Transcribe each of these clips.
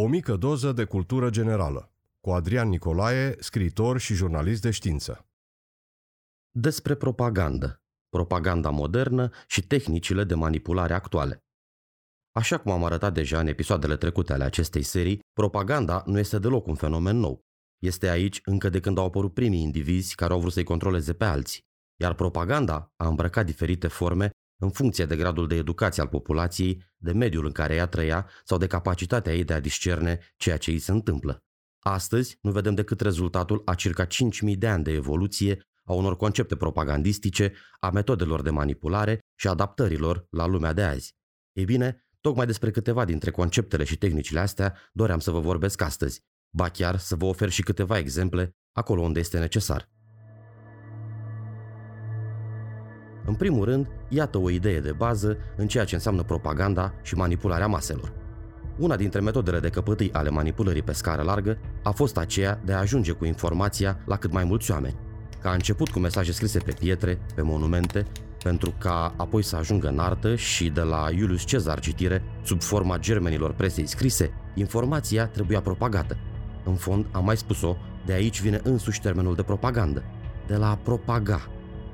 O mică doză de cultură generală cu Adrian Nicolae, scriitor și jurnalist de știință. Despre propagandă, propaganda modernă și tehnicile de manipulare actuale. Așa cum am arătat deja în episoadele trecute ale acestei serii, propaganda nu este deloc un fenomen nou. Este aici încă de când au apărut primii indivizi care au vrut să-i controleze pe alții. Iar propaganda a îmbrăcat diferite forme în funcție de gradul de educație al populației, de mediul în care ea trăia sau de capacitatea ei de a discerne ceea ce îi se întâmplă. Astăzi nu vedem decât rezultatul a circa 5.000 de ani de evoluție a unor concepte propagandistice, a metodelor de manipulare și adaptărilor la lumea de azi. Ei bine, tocmai despre câteva dintre conceptele și tehnicile astea doream să vă vorbesc astăzi, ba chiar să vă ofer și câteva exemple acolo unde este necesar. În primul rând, iată o idee de bază în ceea ce înseamnă propaganda și manipularea maselor. Una dintre metodele de căpătâi ale manipulării pe scară largă a fost aceea de a ajunge cu informația la cât mai mulți oameni. Ca a început cu mesaje scrise pe pietre, pe monumente, pentru ca apoi să ajungă în artă și de la Iulius Cezar citire, sub forma germenilor presei scrise, informația trebuia propagată. În fond, am mai spus-o, de aici vine însuși termenul de propagandă, de la a propaga,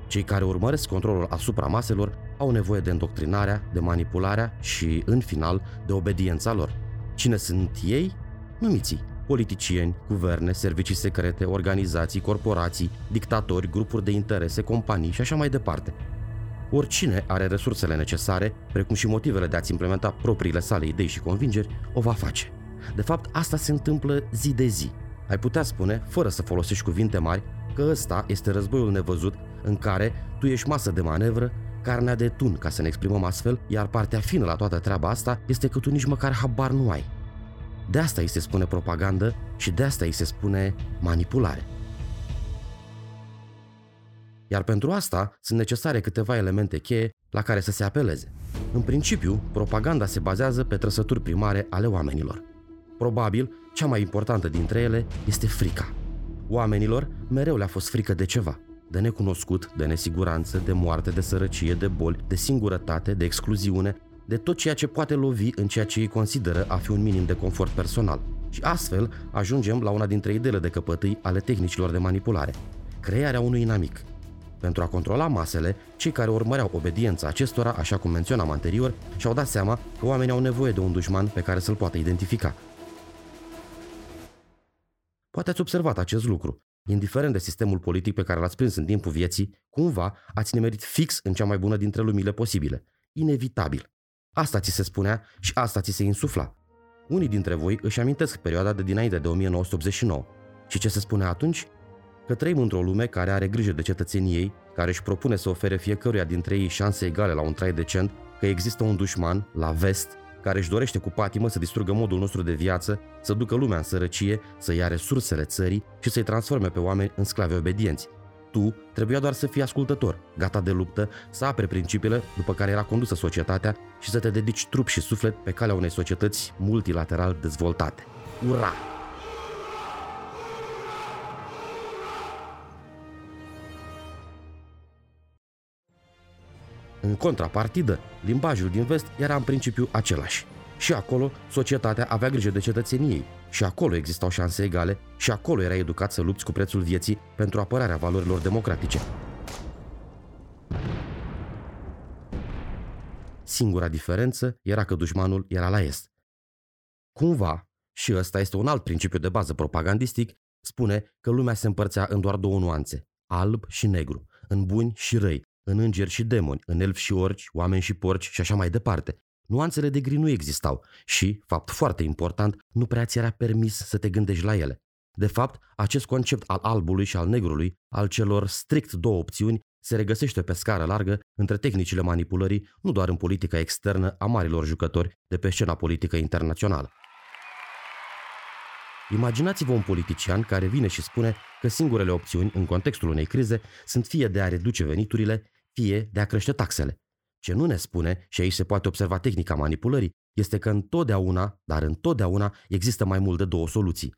cei care urmăresc controlul asupra maselor au nevoie de îndoctrinarea, de manipularea și, în final, de obediența lor. Cine sunt ei? Numiții. Politicieni, guverne, servicii secrete, organizații, corporații, dictatori, grupuri de interese, companii și așa mai departe. Oricine are resursele necesare, precum și motivele de a-ți implementa propriile sale idei și convingeri, o va face. De fapt, asta se întâmplă zi de zi. Ai putea spune, fără să folosești cuvinte mari, că ăsta este războiul nevăzut în care tu ești masă de manevră, carnea de tun, ca să ne exprimăm astfel, iar partea fină la toată treaba asta este că tu nici măcar habar nu ai. De asta îi se spune propagandă și de asta îi se spune manipulare. Iar pentru asta sunt necesare câteva elemente cheie la care să se apeleze. În principiu, propaganda se bazează pe trăsături primare ale oamenilor. Probabil, cea mai importantă dintre ele este frica. Oamenilor mereu le-a fost frică de ceva – de necunoscut, de nesiguranță, de moarte, de sărăcie, de boli, de singurătate, de excluziune, de tot ceea ce poate lovi în ceea ce ei consideră a fi un minim de confort personal. Și astfel ajungem la una dintre ideile de căpătâi ale tehnicilor de manipulare, crearea unui inamic. Pentru a controla masele, cei care urmăreau obediența acestora, așa cum menționam anterior, și-au dat seama că oamenii au nevoie de un dușman pe care să-l poată identifica. Poate ați observat acest lucru indiferent de sistemul politic pe care l-ați prins în timpul vieții, cumva ați nimerit fix în cea mai bună dintre lumile posibile. Inevitabil. Asta ți se spunea și asta ți se insufla. Unii dintre voi își amintesc perioada de dinainte de 1989. Și ce se spune atunci? Că trăim într-o lume care are grijă de cetățenii ei, care își propune să ofere fiecăruia dintre ei șanse egale la un trai decent, că există un dușman, la vest, care își dorește cu patimă să distrugă modul nostru de viață, să ducă lumea în sărăcie, să ia resursele țării și să-i transforme pe oameni în sclavi obedienți. Tu trebuia doar să fii ascultător, gata de luptă, să apere principiile după care era condusă societatea și să te dedici trup și suflet pe calea unei societăți multilateral dezvoltate. Ura! În contrapartidă, limbajul din vest era în principiu același. Și acolo, societatea avea grijă de cetățenii ei. Și acolo existau șanse egale și acolo era educat să lupți cu prețul vieții pentru apărarea valorilor democratice. Singura diferență era că dușmanul era la est. Cumva, și ăsta este un alt principiu de bază propagandistic, spune că lumea se împărțea în doar două nuanțe, alb și negru, în buni și răi, în îngeri și demoni, în elfi și orci, oameni și porci și așa mai departe. Nuanțele de gri nu existau și, fapt foarte important, nu prea ți era permis să te gândești la ele. De fapt, acest concept al albului și al negrului, al celor strict două opțiuni, se regăsește pe scară largă între tehnicile manipulării, nu doar în politica externă a marilor jucători de pe scena politică internațională. Imaginați-vă un politician care vine și spune că singurele opțiuni în contextul unei crize sunt fie de a reduce veniturile, fie de a crește taxele. Ce nu ne spune, și aici se poate observa tehnica manipulării, este că întotdeauna, dar întotdeauna, există mai mult de două soluții.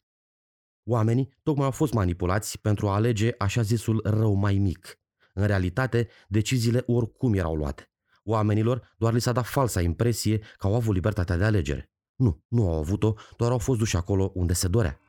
Oamenii tocmai au fost manipulați pentru a alege așa zisul rău mai mic. În realitate, deciziile oricum erau luate. Oamenilor doar li s-a dat falsa impresie că au avut libertatea de alegere. Nu, nu au avut-o, doar au fost duși acolo unde se dorea.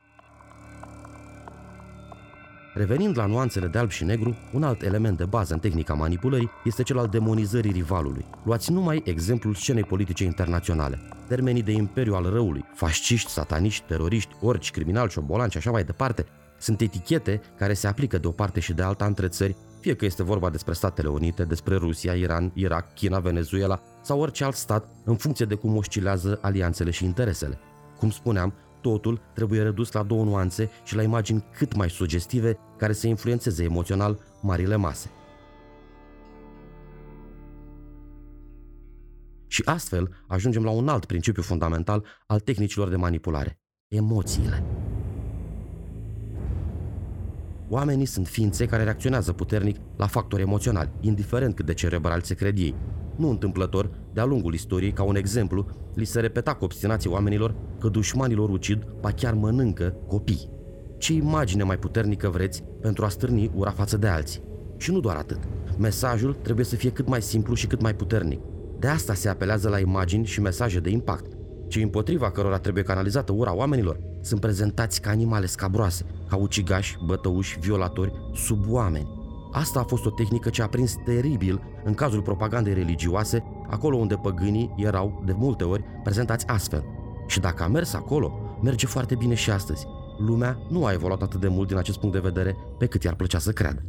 Revenind la nuanțele de alb și negru, un alt element de bază în tehnica manipulării este cel al demonizării rivalului. Luați numai exemplul scenei politice internaționale. Termenii de imperiu al răului, fasciști, sataniști, teroriști, orci, criminali, șobolani și așa mai departe, sunt etichete care se aplică de o parte și de alta între țări, fie că este vorba despre Statele Unite, despre Rusia, Iran, Irak, China, Venezuela sau orice alt stat, în funcție de cum oscilează alianțele și interesele. Cum spuneam, totul trebuie redus la două nuanțe și la imagini cât mai sugestive care să influențeze emoțional marile mase. Și astfel ajungem la un alt principiu fundamental al tehnicilor de manipulare, emoțiile. Oamenii sunt ființe care reacționează puternic la factori emoționali, indiferent cât de cerebral se cred ei. Nu întâmplător, de-a lungul istoriei, ca un exemplu, li se repeta cu obstinație oamenilor că dușmanilor ucid, ba chiar mănâncă copii. Ce imagine mai puternică vreți pentru a stârni ura față de alții? Și nu doar atât. Mesajul trebuie să fie cât mai simplu și cât mai puternic. De asta se apelează la imagini și mesaje de impact. Cei împotriva cărora trebuie canalizată ura oamenilor sunt prezentați ca animale scabroase, ca ucigași, bătăuși, violatori, suboameni. Asta a fost o tehnică ce a prins teribil în cazul propagandei religioase, acolo unde păgânii erau, de multe ori, prezentați astfel. Și dacă a mers acolo, merge foarte bine și astăzi. Lumea nu a evoluat atât de mult din acest punct de vedere pe cât i-ar plăcea să creadă.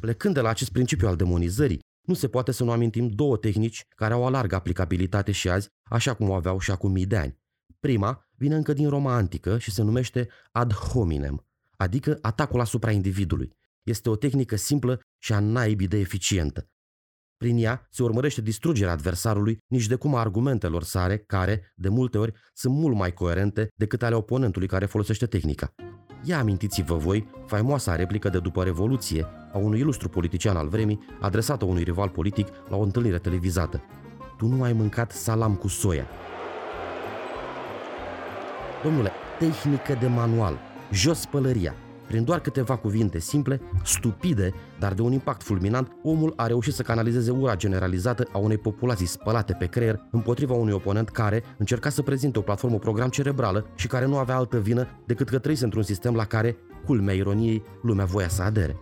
Plecând de la acest principiu al demonizării, nu se poate să nu amintim două tehnici care au o largă aplicabilitate și azi, așa cum o aveau și acum mii de ani. Prima vine încă din Roma antică și se numește ad hominem, adică atacul asupra individului. Este o tehnică simplă și a naibii de eficientă. Prin ea se urmărește distrugerea adversarului, nici de cum a argumentelor sare, care, de multe ori, sunt mult mai coerente decât ale oponentului care folosește tehnica. Ia amintiți-vă voi faimoasa replică de după Revoluție a unui ilustru politician al vremii adresată unui rival politic la o întâlnire televizată. Tu nu ai mâncat salam cu soia. Domnule, tehnică de manual, jos pălăria, prin doar câteva cuvinte simple, stupide, dar de un impact fulminant, omul a reușit să canalizeze ura generalizată a unei populații spălate pe creier împotriva unui oponent care încerca să prezinte o platformă program cerebrală și care nu avea altă vină decât că trăise într-un sistem la care, culmea ironiei, lumea voia să adere.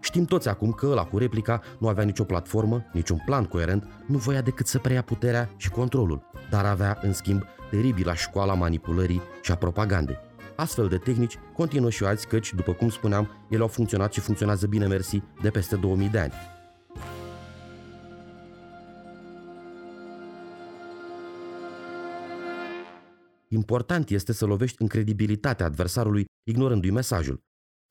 Știm toți acum că ăla cu replica nu avea nicio platformă, niciun plan coerent, nu voia decât să preia puterea și controlul, dar avea, în schimb, teribila școala manipulării și a propagandei. Astfel de tehnici continuă și azi căci, după cum spuneam, ele au funcționat și funcționează bine mersi de peste 2000 de ani. Important este să lovești în credibilitatea adversarului ignorându-i mesajul.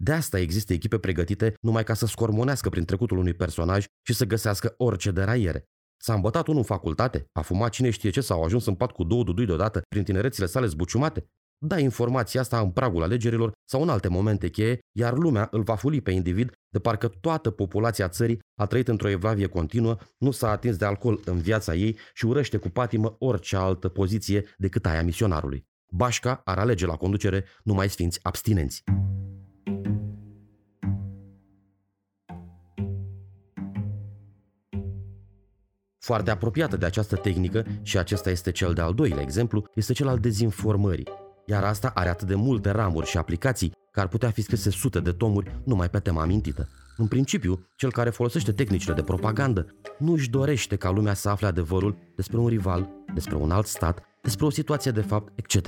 De asta există echipe pregătite numai ca să scormonească prin trecutul unui personaj și să găsească orice deraiere. S-a îmbătat unul în facultate, a fumat cine știe ce sau a ajuns în pat cu două dudui deodată prin tinerețile sale zbuciumate da informația asta în pragul alegerilor sau în alte momente cheie, iar lumea îl va fuli pe individ de parcă toată populația țării a trăit într-o evlavie continuă, nu s-a atins de alcool în viața ei și urăște cu patimă orice altă poziție decât aia misionarului. Bașca ar alege la conducere numai sfinți abstinenți. Foarte apropiată de această tehnică, și acesta este cel de-al doilea exemplu, este cel al dezinformării, iar asta are atât de multe ramuri și aplicații că ar putea fi scrise sute de tomuri numai pe tema amintită. În principiu, cel care folosește tehnicile de propagandă nu își dorește ca lumea să afle adevărul despre un rival, despre un alt stat, despre o situație de fapt, etc.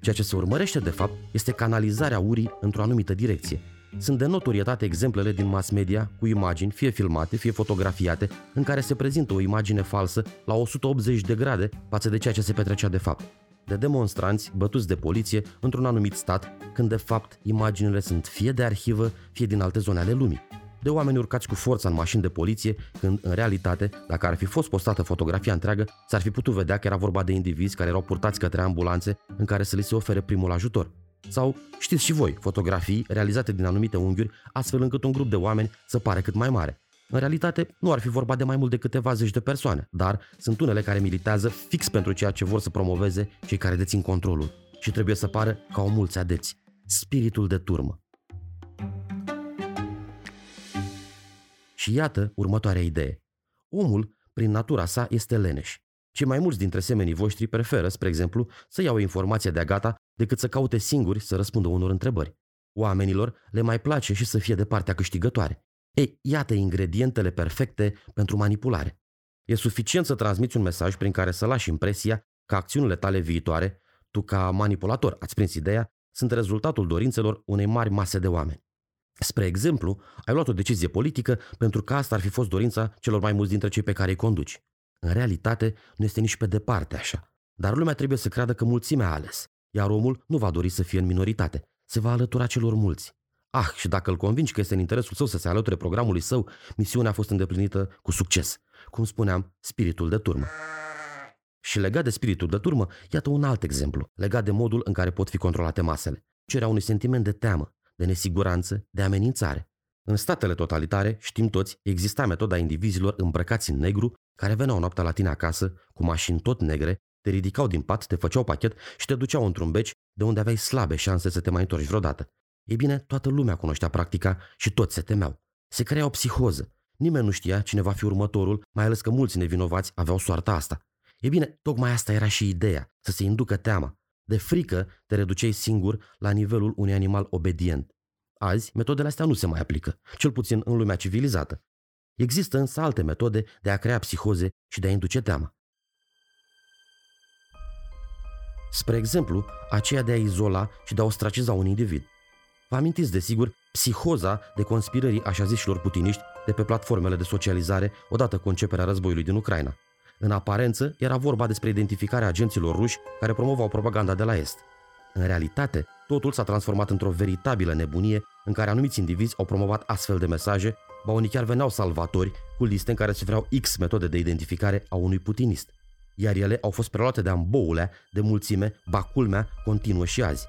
Ceea ce se urmărește de fapt este canalizarea urii într-o anumită direcție. Sunt de notorietate exemplele din mass media cu imagini, fie filmate, fie fotografiate, în care se prezintă o imagine falsă la 180 de grade față de ceea ce se petrecea de fapt de demonstranți bătuți de poliție într-un anumit stat, când de fapt imaginile sunt fie de arhivă, fie din alte zone ale lumii. De oameni urcați cu forța în mașini de poliție, când, în realitate, dacă ar fi fost postată fotografia întreagă, s-ar fi putut vedea că era vorba de indivizi care erau purtați către ambulanțe în care să li se ofere primul ajutor. Sau, știți și voi, fotografii realizate din anumite unghiuri, astfel încât un grup de oameni să pare cât mai mare. În realitate, nu ar fi vorba de mai mult de câteva zeci de persoane, dar sunt unele care militează fix pentru ceea ce vor să promoveze cei care dețin controlul și trebuie să pară ca o mulți adeți. Spiritul de turmă. Și iată următoarea idee. Omul prin natura sa, este leneș. Cei mai mulți dintre semenii voștri preferă, spre exemplu, să iau o informație de gata decât să caute singuri să răspundă unor întrebări. Oamenilor le mai place și să fie de partea câștigătoare. Ei, iată ingredientele perfecte pentru manipulare. E suficient să transmiți un mesaj prin care să lași impresia că acțiunile tale viitoare, tu ca manipulator ați prins ideea, sunt rezultatul dorințelor unei mari mase de oameni. Spre exemplu, ai luat o decizie politică pentru că asta ar fi fost dorința celor mai mulți dintre cei pe care îi conduci. În realitate, nu este nici pe departe așa. Dar lumea trebuie să creadă că mulțimea a ales, iar omul nu va dori să fie în minoritate, se va alătura celor mulți. Ah, și dacă îl convingi că este în interesul său să se alăture programului său, misiunea a fost îndeplinită cu succes. Cum spuneam, spiritul de turmă. Și legat de spiritul de turmă, iată un alt exemplu, legat de modul în care pot fi controlate masele. Cerea unui sentiment de teamă, de nesiguranță, de amenințare. În statele totalitare, știm toți, exista metoda indivizilor îmbrăcați în negru care veneau noaptea la tine acasă, cu mașini tot negre, te ridicau din pat, te făceau pachet și te duceau într-un beci de unde aveai slabe șanse să te mai întorci vreodată. Ei bine, toată lumea cunoștea practica și toți se temeau. Se crea o psihoză. Nimeni nu știa cine va fi următorul, mai ales că mulți nevinovați aveau soarta asta. E bine, tocmai asta era și ideea, să se inducă teama. De frică te reduceai singur la nivelul unui animal obedient. Azi, metodele astea nu se mai aplică, cel puțin în lumea civilizată. Există însă alte metode de a crea psihoze și de a induce teama. Spre exemplu, aceea de a izola și de a ostraciza un individ. Vă amintiți, desigur, psihoza de conspirării așa zișilor putiniști de pe platformele de socializare odată cu începerea războiului din Ucraina. În aparență, era vorba despre identificarea agenților ruși care promovau propaganda de la Est. În realitate, totul s-a transformat într-o veritabilă nebunie în care anumiți indivizi au promovat astfel de mesaje, ba unii chiar veneau salvatori cu liste în care se vreau X metode de identificare a unui putinist. Iar ele au fost preluate de amboulea, de mulțime, ba culmea, continuă și azi.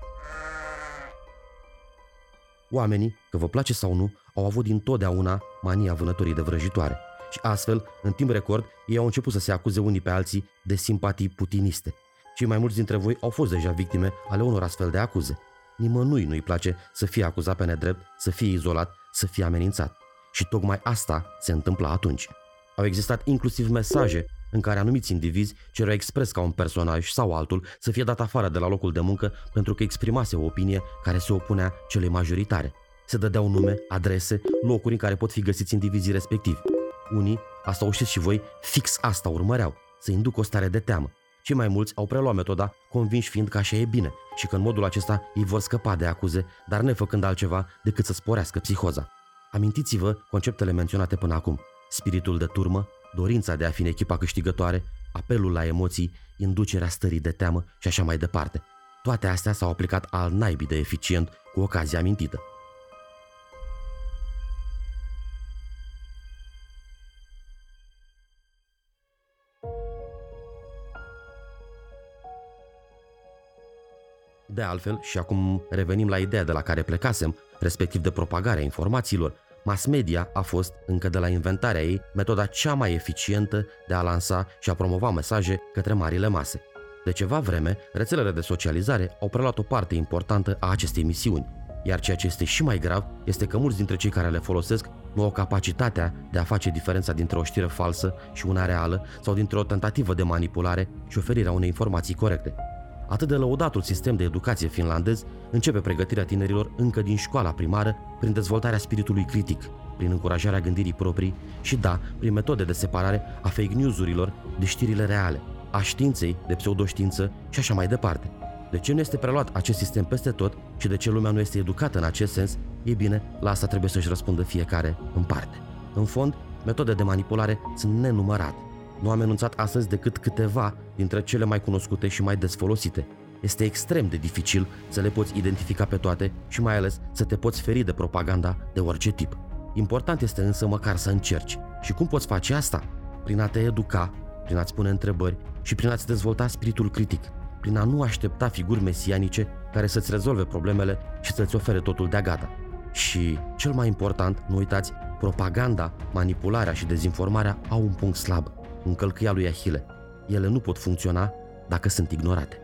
Oamenii, că vă place sau nu, au avut dintotdeauna mania vânătorii de vrăjitoare. Și astfel, în timp record, ei au început să se acuze unii pe alții de simpatii putiniste. Cei mai mulți dintre voi au fost deja victime ale unor astfel de acuze. Nimănui nu-i place să fie acuzat pe nedrept, să fie izolat, să fie amenințat. Și tocmai asta se întâmpla atunci. Au existat inclusiv mesaje în care anumiți indivizi cereau expres ca un personaj sau altul să fie dat afară de la locul de muncă pentru că exprimase o opinie care se opunea celei majoritare. Se dădeau nume, adrese, locuri în care pot fi găsiți indivizii respectivi. Unii, asta o știți și voi, fix asta urmăreau, să inducă o stare de teamă. Cei mai mulți au preluat metoda, convinși fiind că așa e bine și că în modul acesta ei vor scăpa de acuze, dar nefăcând altceva decât să sporească psihoza. Amintiți-vă conceptele menționate până acum. Spiritul de turmă, dorința de a fi în echipa câștigătoare, apelul la emoții, inducerea stării de teamă și așa mai departe. Toate astea s-au aplicat al naibii de eficient cu ocazia amintită. De altfel, și acum revenim la ideea de la care plecasem, respectiv de propagarea informațiilor, Mass media a fost, încă de la inventarea ei, metoda cea mai eficientă de a lansa și a promova mesaje către marile mase. De ceva vreme, rețelele de socializare au preluat o parte importantă a acestei misiuni, iar ceea ce este și mai grav este că mulți dintre cei care le folosesc nu au capacitatea de a face diferența dintre o știre falsă și una reală sau dintre o tentativă de manipulare și oferirea unei informații corecte. Atât de lăudatul sistem de educație finlandez începe pregătirea tinerilor încă din școala primară prin dezvoltarea spiritului critic, prin încurajarea gândirii proprii și, da, prin metode de separare a fake news-urilor de știrile reale, a științei de pseudoștiință și așa mai departe. De ce nu este preluat acest sistem peste tot și de ce lumea nu este educată în acest sens, e bine, la asta trebuie să-și răspundă fiecare în parte. În fond, metode de manipulare sunt nenumărate nu am enunțat astăzi decât câteva dintre cele mai cunoscute și mai des folosite. Este extrem de dificil să le poți identifica pe toate și mai ales să te poți feri de propaganda de orice tip. Important este însă măcar să încerci. Și cum poți face asta? Prin a te educa, prin a-ți pune întrebări și prin a-ți dezvolta spiritul critic, prin a nu aștepta figuri mesianice care să-ți rezolve problemele și să-ți ofere totul de gata. Și, cel mai important, nu uitați, propaganda, manipularea și dezinformarea au un punct slab – în călcâia lui Ahile. Ele nu pot funcționa dacă sunt ignorate.